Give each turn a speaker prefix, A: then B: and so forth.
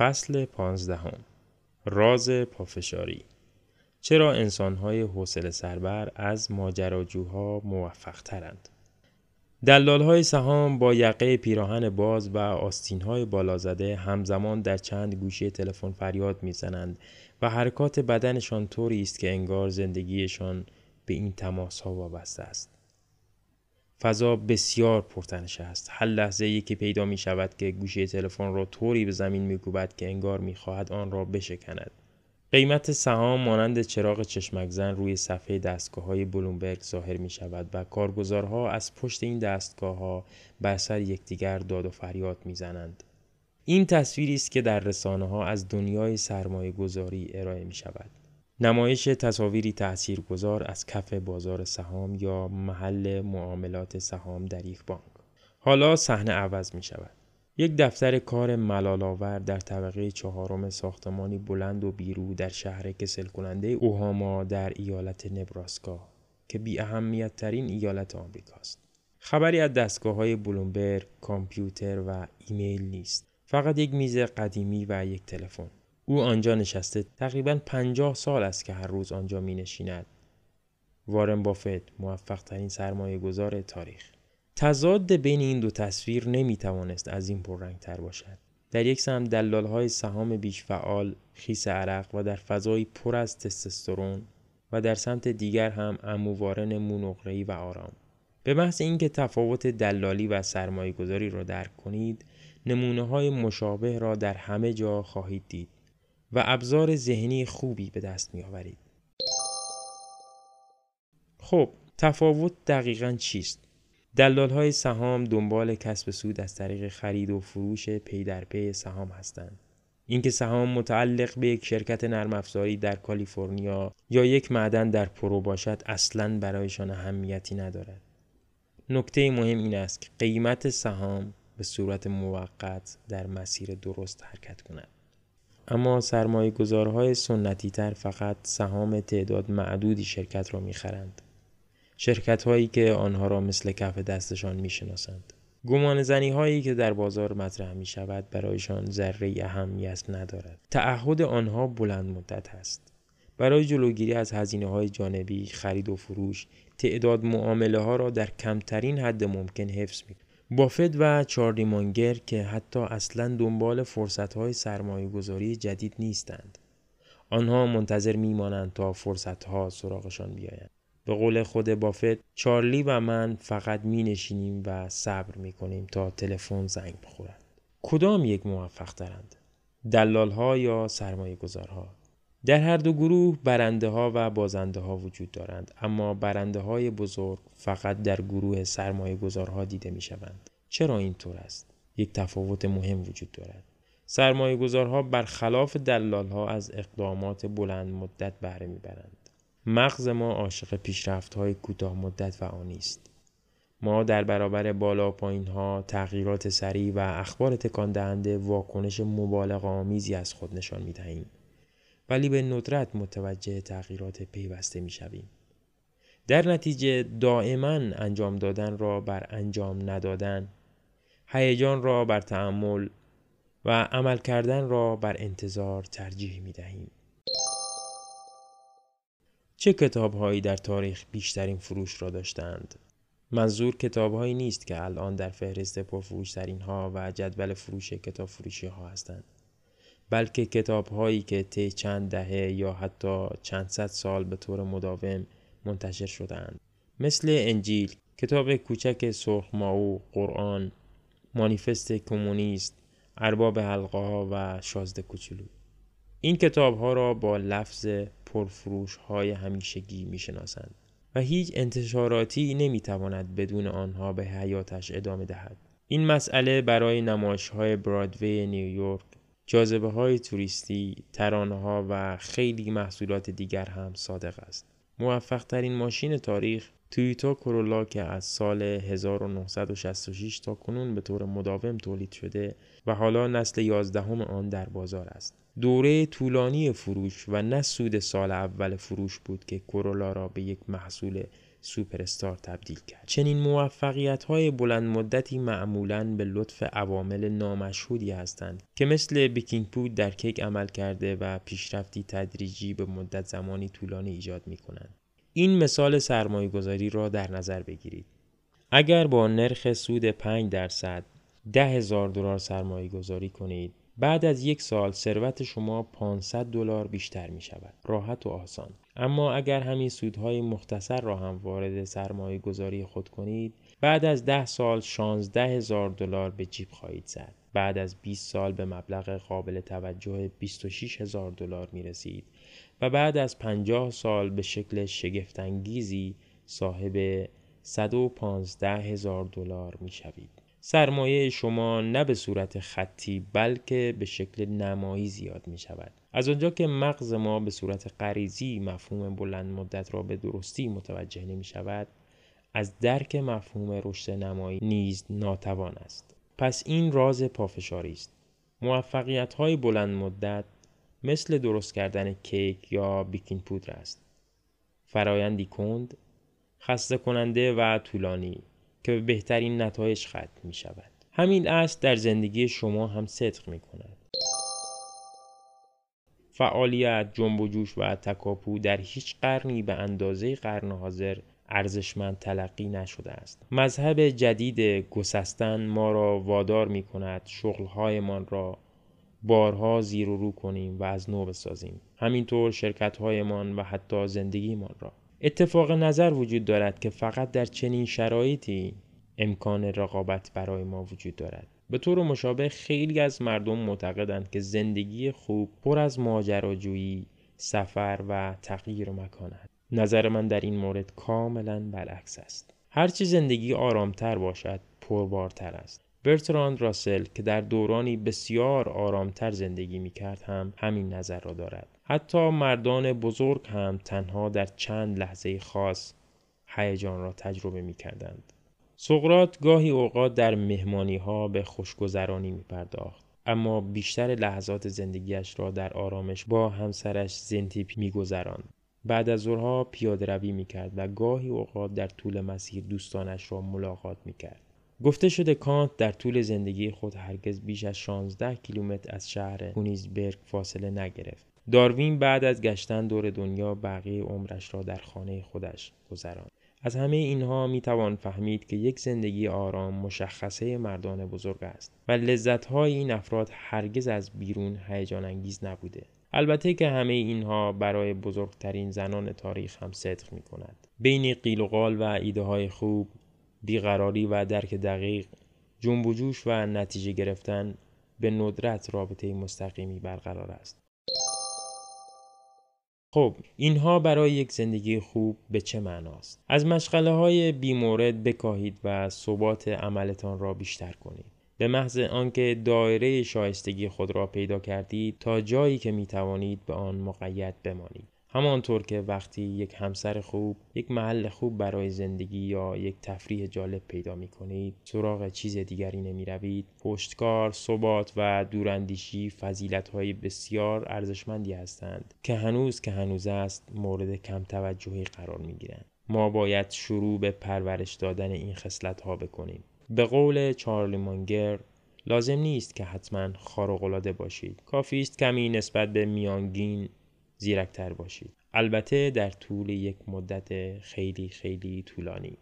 A: فصل پانزدهم راز پافشاری چرا انسانهای حوصله سربر از ماجراجوها موفق ترند؟ دلال سهام با یقه پیراهن باز و آستین های بالا زده همزمان در چند گوشه تلفن فریاد می‌زنند و حرکات بدنشان طوری است که انگار زندگیشان به این تماس ها وابسته است. فضا بسیار پرتنش است. هر لحظه ای که پیدا می شود که گوشه تلفن را طوری به زمین می کوبد که انگار می خواهد آن را بشکند. قیمت سهام مانند چراغ چشمک زن روی صفحه دستگاه های بلومبرگ ظاهر می شود و کارگزارها از پشت این دستگاه ها بر سر یکدیگر داد و فریاد می زنند. این تصویری است که در رسانه ها از دنیای سرمایه گذاری ارائه می شود. نمایش تصاویری تاثیرگذار از کف بازار سهام یا محل معاملات سهام در یک بانک. حالا صحنه عوض می شود. یک دفتر کار ملالآور در طبقه چهارم ساختمانی بلند و بیرو در شهر کسل کننده اوهاما در ایالت نبراسکا که بی اهمیت ترین ایالت آمریکاست. خبری از دستگاه های بلومبرگ، کامپیوتر و ایمیل نیست. فقط یک میز قدیمی و یک تلفن. او آنجا نشسته تقریبا پنجاه سال است که هر روز آنجا می نشیند. وارن بافت موفق ترین سرمایه گذار تاریخ. تضاد بین این دو تصویر نمی توانست از این پررنگ تر باشد. در یک سمت دلال های سهام بیش فعال، خیس عرق و در فضایی پر از تستوسترون و در سمت دیگر هم امووارن مونقره‌ای و آرام. به محض اینکه تفاوت دلالی و سرمایه گذاری را درک کنید، نمونه های مشابه را در همه جا خواهید دید و ابزار ذهنی خوبی به دست می آورید. خب تفاوت دقیقا چیست؟ دلال های سهام دنبال کسب سود از طریق خرید و فروش پی در پی سهام هستند. اینکه سهام متعلق به یک شرکت نرم افزاری در کالیفرنیا یا یک معدن در پرو باشد اصلا برایشان اهمیتی ندارد. نکته مهم این است که قیمت سهام به صورت موقت در مسیر درست حرکت کند. اما سرمایه گذارهای سنتی تر فقط سهام تعداد معدودی شرکت را می‌خرند. شرکت هایی که آنها را مثل کف دستشان می‌شناسند. گمان زنی هایی که در بازار مطرح می شود برایشان ذره اهمیت ندارد. تعهد آنها بلند مدت است. برای جلوگیری از هزینه های جانبی، خرید و فروش، تعداد معامله ها را در کمترین حد ممکن حفظ می بافت و چارلی مانگر که حتی اصلا دنبال فرصت های سرمایه گذاری جدید نیستند. آنها منتظر میمانند تا فرصت ها سراغشان بیایند. به قول خود بافت چارلی و من فقط می نشینیم و صبر می کنیم تا تلفن زنگ بخورد. کدام یک موفق دارند؟ دلال ها یا سرمایه گذارها؟ در هر دو گروه برنده ها و بازنده ها وجود دارند اما برنده های بزرگ فقط در گروه سرمایه گذارها دیده می شوند. چرا اینطور است؟ یک تفاوت مهم وجود دارد. سرمایه گذارها برخلاف دلال ها از اقدامات بلند مدت بهره می‌برند. مغز ما عاشق پیشرفت های کوتاه مدت و آنی است. ما در برابر بالا پایین ها تغییرات سریع و اخبار تکان دهنده واکنش مبالغه آمیزی از خود نشان می دهیم. ولی به ندرت متوجه تغییرات پیوسته می شویم. در نتیجه دائما انجام دادن را بر انجام ندادن، هیجان را بر تعمل و عمل کردن را بر انتظار ترجیح می دهیم. چه کتاب هایی در تاریخ بیشترین فروش را داشتند؟ منظور کتاب هایی نیست که الان در فهرست پرفروشترین ها و جدول فروش کتاب فروشی ها هستند. بلکه کتاب هایی که طی چند دهه یا حتی چند صد سال به طور مداوم منتشر شدند. مثل انجیل، کتاب کوچک سرخ ماو، قرآن، مانیفست کمونیست، ارباب حلقه ها و شازده کوچولو. این کتاب ها را با لفظ پرفروش های همیشگی می شناسند و هیچ انتشاراتی نمی تواند بدون آنها به حیاتش ادامه دهد. این مسئله برای نمایش های برادوی نیویورک، جاذبه های توریستی، ترانه ها و خیلی محصولات دیگر هم صادق است. موفق ترین ماشین تاریخ تویوتا کرولا که از سال 1966 تا کنون به طور مداوم تولید شده و حالا نسل 11 آن در بازار است. دوره طولانی فروش و نه سود سال اول فروش بود که کرولا را به یک محصول سوپرستار تبدیل کرد چنین موفقیت های بلند مدتی معمولا به لطف عوامل نامشهودی هستند که مثل بیکینگ پود در کیک عمل کرده و پیشرفتی تدریجی به مدت زمانی طولانی ایجاد می کنند. این مثال سرمایه گذاری را در نظر بگیرید. اگر با نرخ سود 5 درصد ده هزار دلار سرمایه گذاری کنید بعد از یک سال ثروت شما 500 دلار بیشتر می شود. راحت و آسان. اما اگر همین سودهای مختصر را هم وارد سرمایه گذاری خود کنید بعد از ده سال 16 هزار دلار به جیب خواهید زد. بعد از 20 سال به مبلغ قابل توجه 26 هزار دلار می رسید و بعد از 50 سال به شکل شگفتانگیزی صاحب 115 هزار دلار می شوید. سرمایه شما نه به صورت خطی بلکه به شکل نمایی زیاد می شود. از آنجا که مغز ما به صورت غریزی مفهوم بلند مدت را به درستی متوجه نمی شود از درک مفهوم رشد نمایی نیز ناتوان است. پس این راز پافشاری است. موفقیت های بلند مدت مثل درست کردن کیک یا بیکین پودر است. فرایندی کند، خسته کننده و طولانی که به بهترین نتایج ختم می شود. همین اصل در زندگی شما هم صدق می کند. فعالیت، جنب و جوش و تکاپو در هیچ قرنی به اندازه قرن حاضر ارزشمند تلقی نشده است. مذهب جدید گسستن ما را وادار می کند شغلهایمان را بارها زیر و رو کنیم و از نو بسازیم. همینطور شرکتهایمان و حتی زندگیمان را. اتفاق نظر وجود دارد که فقط در چنین شرایطی امکان رقابت برای ما وجود دارد. به طور مشابه خیلی از مردم معتقدند که زندگی خوب پر از ماجراجویی سفر و تغییر مکان است نظر من در این مورد کاملا برعکس است. هرچی زندگی آرامتر باشد پربارتر است. برتراند راسل که در دورانی بسیار آرامتر زندگی می کرد هم همین نظر را دارد. حتی مردان بزرگ هم تنها در چند لحظه خاص هیجان را تجربه می کردند. سقرات گاهی اوقات در مهمانی ها به خوشگذرانی می پرداخت. اما بیشتر لحظات زندگیش را در آرامش با همسرش زنتیپ می گذراند. بعد از ظهرها پیاده روی می کرد و گاهی اوقات در طول مسیر دوستانش را ملاقات می کرد. گفته شده کانت در طول زندگی خود هرگز بیش از 16 کیلومتر از شهر کونیزبرگ فاصله نگرفت. داروین بعد از گشتن دور دنیا بقیه عمرش را در خانه خودش گذراند. از همه اینها می توان فهمید که یک زندگی آرام مشخصه مردان بزرگ است و لذتهای این افراد هرگز از بیرون هیجان انگیز نبوده. البته که همه اینها برای بزرگترین زنان تاریخ هم صدق می کند. بین قیل و قال و ایده های خوب بیقراری و درک دقیق جنب و جوش و نتیجه گرفتن به ندرت رابطه مستقیمی برقرار است خب اینها برای یک زندگی خوب به چه معناست؟ از مشغله های بیمورد بکاهید و ثبات عملتان را بیشتر کنید. به محض آنکه دایره شایستگی خود را پیدا کردید تا جایی که می توانید به آن مقید بمانید. همانطور که وقتی یک همسر خوب یک محل خوب برای زندگی یا یک تفریح جالب پیدا می کنید سراغ چیز دیگری نمی روید پشتکار، ثبات و دوراندیشی فضیلت های بسیار ارزشمندی هستند که هنوز که هنوز است مورد کم توجهی قرار می گیرند ما باید شروع به پرورش دادن این خصلت ها بکنیم. به قول چارلی مانگر لازم نیست که حتما خارق باشید. کافی است کمی نسبت به میانگین زیرکتر باشید. البته در طول یک مدت خیلی خیلی طولانی.